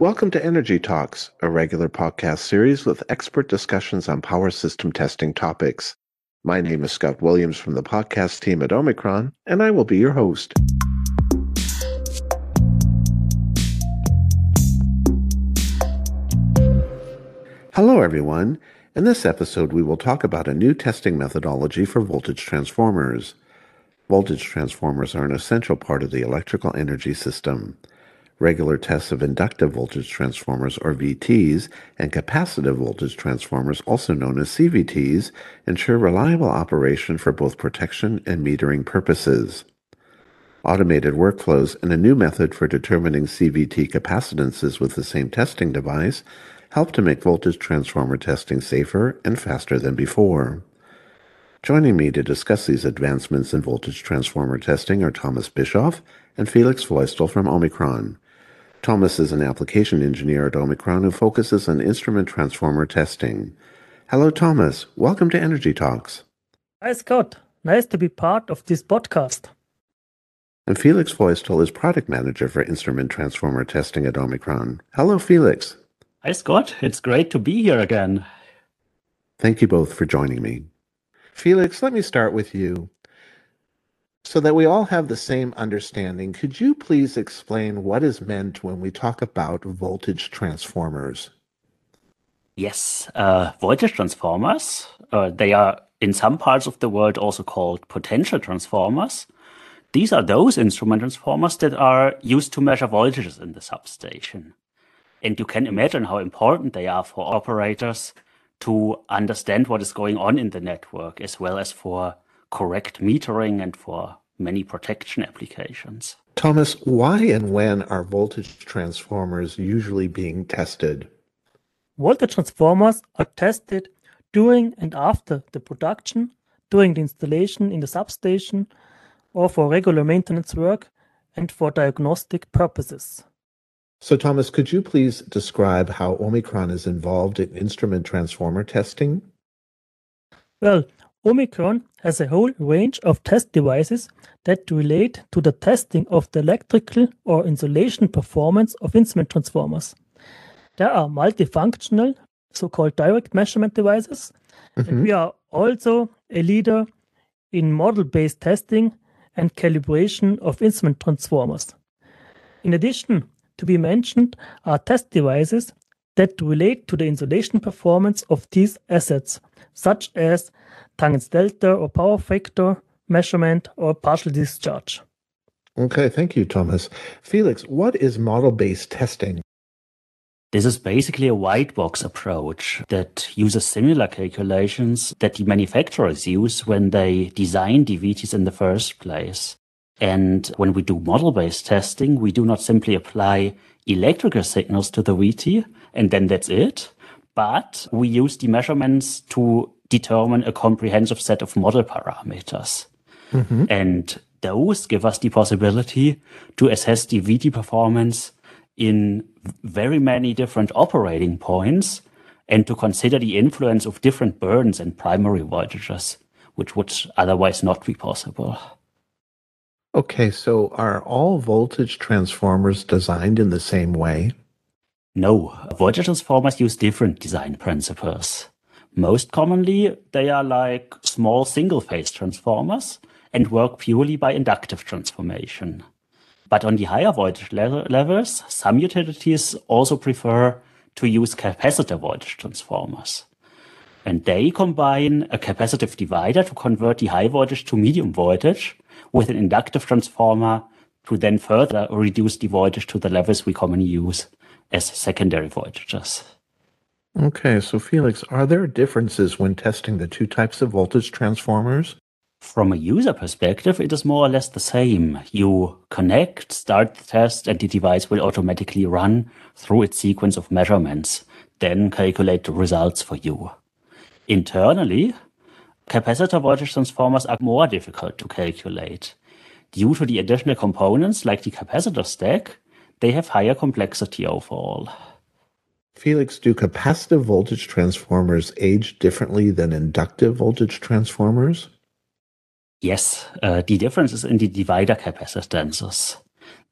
Welcome to Energy Talks, a regular podcast series with expert discussions on power system testing topics. My name is Scott Williams from the podcast team at Omicron, and I will be your host. Hello, everyone. In this episode, we will talk about a new testing methodology for voltage transformers. Voltage transformers are an essential part of the electrical energy system. Regular tests of inductive voltage transformers, or VTs, and capacitive voltage transformers, also known as CVTs, ensure reliable operation for both protection and metering purposes. Automated workflows and a new method for determining CVT capacitances with the same testing device help to make voltage transformer testing safer and faster than before. Joining me to discuss these advancements in voltage transformer testing are Thomas Bischoff and Felix Feustel from Omicron. Thomas is an application engineer at Omicron who focuses on instrument transformer testing. Hello, Thomas. Welcome to Energy Talks. Hi, Scott. Nice to be part of this podcast. And Felix Feustel is product manager for instrument transformer testing at Omicron. Hello, Felix. Hi, Scott. It's great to be here again. Thank you both for joining me. Felix, let me start with you. So that we all have the same understanding, could you please explain what is meant when we talk about voltage transformers? Yes, uh, voltage transformers, uh, they are in some parts of the world also called potential transformers. These are those instrument transformers that are used to measure voltages in the substation. And you can imagine how important they are for operators to understand what is going on in the network, as well as for correct metering and for many protection applications. Thomas, why and when are voltage transformers usually being tested? Voltage transformers are tested during and after the production, during the installation in the substation, or for regular maintenance work and for diagnostic purposes. So, Thomas, could you please describe how Omicron is involved in instrument transformer testing? Well, Omicron has a whole range of test devices that relate to the testing of the electrical or insulation performance of instrument transformers. There are multifunctional, so-called direct measurement devices, mm-hmm. and we are also a leader in model-based testing and calibration of instrument transformers. In addition, to be mentioned are test devices that relate to the insulation performance of these assets, such as tangent delta or power factor measurement or partial discharge. Okay, thank you, Thomas. Felix, what is model based testing? This is basically a white box approach that uses similar calculations that the manufacturers use when they design DVTs in the first place. And when we do model based testing, we do not simply apply electrical signals to the VT and then that's it. But we use the measurements to determine a comprehensive set of model parameters. Mm-hmm. And those give us the possibility to assess the VT performance in very many different operating points and to consider the influence of different burdens and primary voltages, which would otherwise not be possible. Okay, so are all voltage transformers designed in the same way? No, voltage transformers use different design principles. Most commonly, they are like small single phase transformers and work purely by inductive transformation. But on the higher voltage le- levels, some utilities also prefer to use capacitor voltage transformers. And they combine a capacitive divider to convert the high voltage to medium voltage with an inductive transformer to then further reduce the voltage to the levels we commonly use as secondary voltages. Okay, so Felix, are there differences when testing the two types of voltage transformers? From a user perspective, it is more or less the same. You connect, start the test, and the device will automatically run through its sequence of measurements, then calculate the results for you. Internally, Capacitor voltage transformers are more difficult to calculate. Due to the additional components like the capacitor stack, they have higher complexity overall. Felix, do capacitive voltage transformers age differently than inductive voltage transformers? Yes, uh, the difference is in the divider capacitances.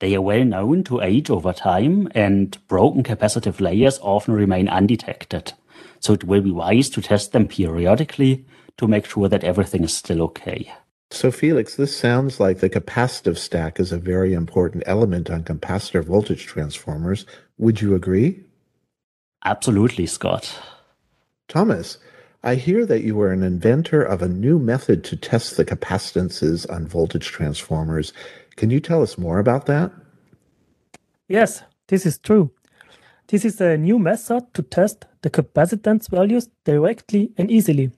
They are well known to age over time, and broken capacitive layers often remain undetected. So it will be wise to test them periodically to make sure that everything is still okay. So, Felix, this sounds like the capacitive stack is a very important element on capacitor voltage transformers. Would you agree? Absolutely, Scott. Thomas, I hear that you were an inventor of a new method to test the capacitances on voltage transformers. Can you tell us more about that? Yes, this is true. This is a new method to test the capacitance values directly and easily.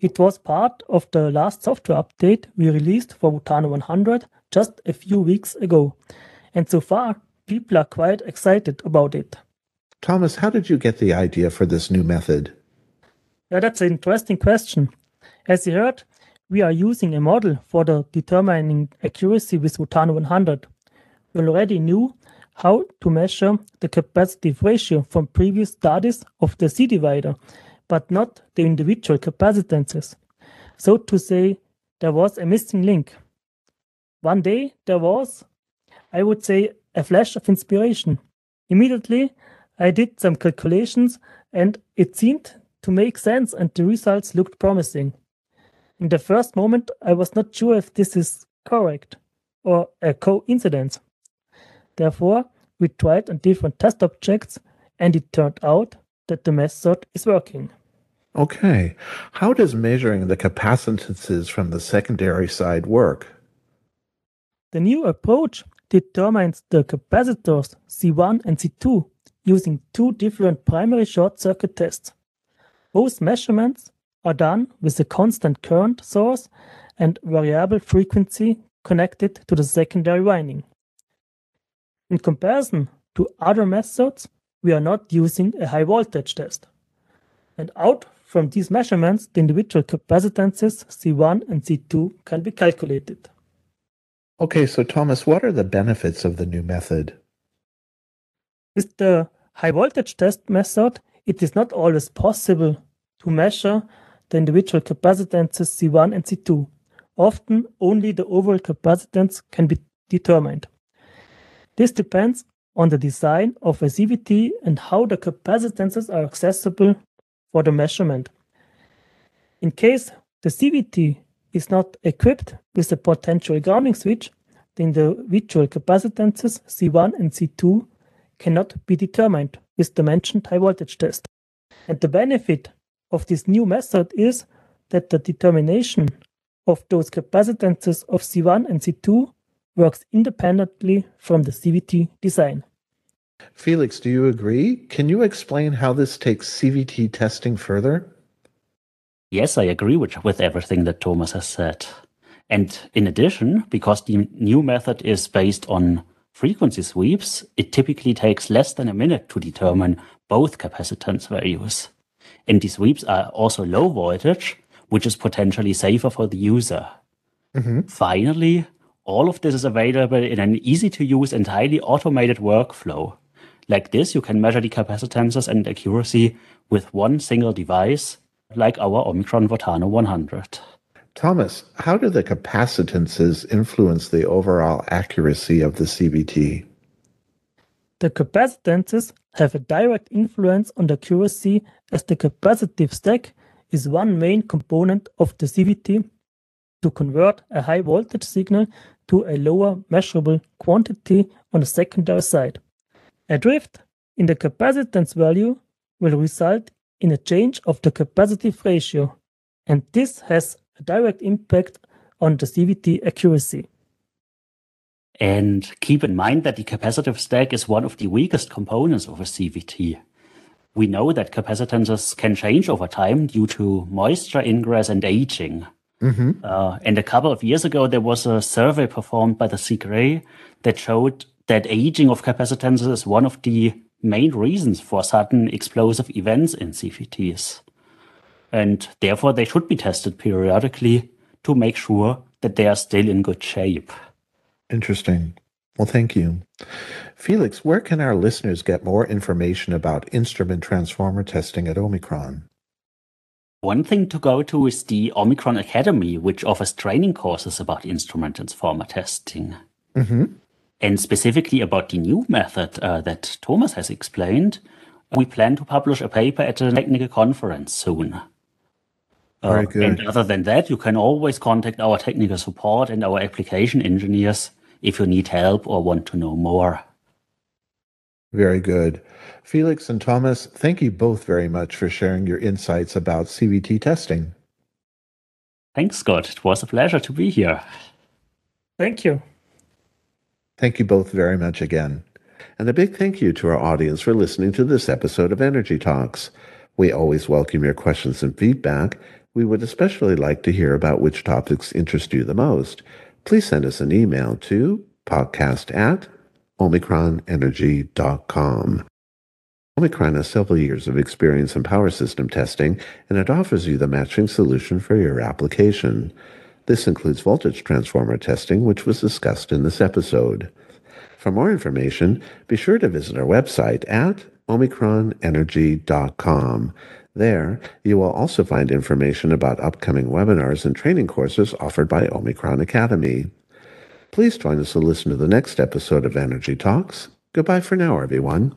It was part of the last software update we released for Votano 100 just a few weeks ago. And so far, people are quite excited about it. Thomas, how did you get the idea for this new method? Yeah, that's an interesting question. As you heard, we are using a model for the determining accuracy with Votano 100. We already knew how to measure the capacitive ratio from previous studies of the C divider but not the individual capacitances. So to say, there was a missing link. One day there was, I would say, a flash of inspiration. Immediately, I did some calculations and it seemed to make sense and the results looked promising. In the first moment, I was not sure if this is correct or a coincidence. Therefore, we tried on different test objects and it turned out that the method is working. Okay. How does measuring the capacitances from the secondary side work? The new approach determines the capacitors C1 and C2 using two different primary short circuit tests. Both measurements are done with a constant current source and variable frequency connected to the secondary winding. In comparison to other methods, we are not using a high voltage test. And out from these measurements, the individual capacitances C1 and C2 can be calculated. Okay, so Thomas, what are the benefits of the new method? With the high voltage test method, it is not always possible to measure the individual capacitances C1 and C2. Often, only the overall capacitance can be determined. This depends on the design of a CVT and how the capacitances are accessible for the measurement. In case the CVT is not equipped with a potential grounding switch, then the individual capacitances C1 and C2 cannot be determined with the mentioned high voltage test. And the benefit of this new method is that the determination of those capacitances of C1 and C2 works independently from the CVT design. Felix, do you agree? Can you explain how this takes CVT testing further? Yes, I agree with, with everything that Thomas has said. And in addition, because the new method is based on frequency sweeps, it typically takes less than a minute to determine both capacitance values. And these sweeps are also low voltage, which is potentially safer for the user. Mm-hmm. Finally, all of this is available in an easy to use and highly automated workflow. Like this, you can measure the capacitances and accuracy with one single device, like our Omicron Votano 100. Thomas, how do the capacitances influence the overall accuracy of the CVT? The capacitances have a direct influence on the accuracy as the capacitive stack is one main component of the CVT to convert a high voltage signal to a lower measurable quantity on the secondary side. A drift in the capacitance value will result in a change of the capacitive ratio, and this has a direct impact on the CVT accuracy. And keep in mind that the capacitive stack is one of the weakest components of a CVT. We know that capacitances can change over time due to moisture ingress and aging. Mm-hmm. Uh, and a couple of years ago, there was a survey performed by the CIGRE that showed that aging of capacitances is one of the main reasons for sudden explosive events in CVTs. And therefore, they should be tested periodically to make sure that they are still in good shape. Interesting. Well, thank you. Felix, where can our listeners get more information about instrument transformer testing at Omicron? One thing to go to is the Omicron Academy, which offers training courses about instrument transformer testing. Mm-hmm. And specifically about the new method uh, that Thomas has explained, we plan to publish a paper at a technical conference soon. Very uh, good. And other than that, you can always contact our technical support and our application engineers if you need help or want to know more. Very good. Felix and Thomas, thank you both very much for sharing your insights about CVT testing. Thanks, Scott. It was a pleasure to be here. Thank you. Thank you both very much again. And a big thank you to our audience for listening to this episode of Energy Talks. We always welcome your questions and feedback. We would especially like to hear about which topics interest you the most. Please send us an email to podcast at omicronenergy.com. Omicron has several years of experience in power system testing, and it offers you the matching solution for your application. This includes voltage transformer testing, which was discussed in this episode. For more information, be sure to visit our website at omicronenergy.com. There, you will also find information about upcoming webinars and training courses offered by Omicron Academy. Please join us to listen to the next episode of Energy Talks. Goodbye for now, everyone.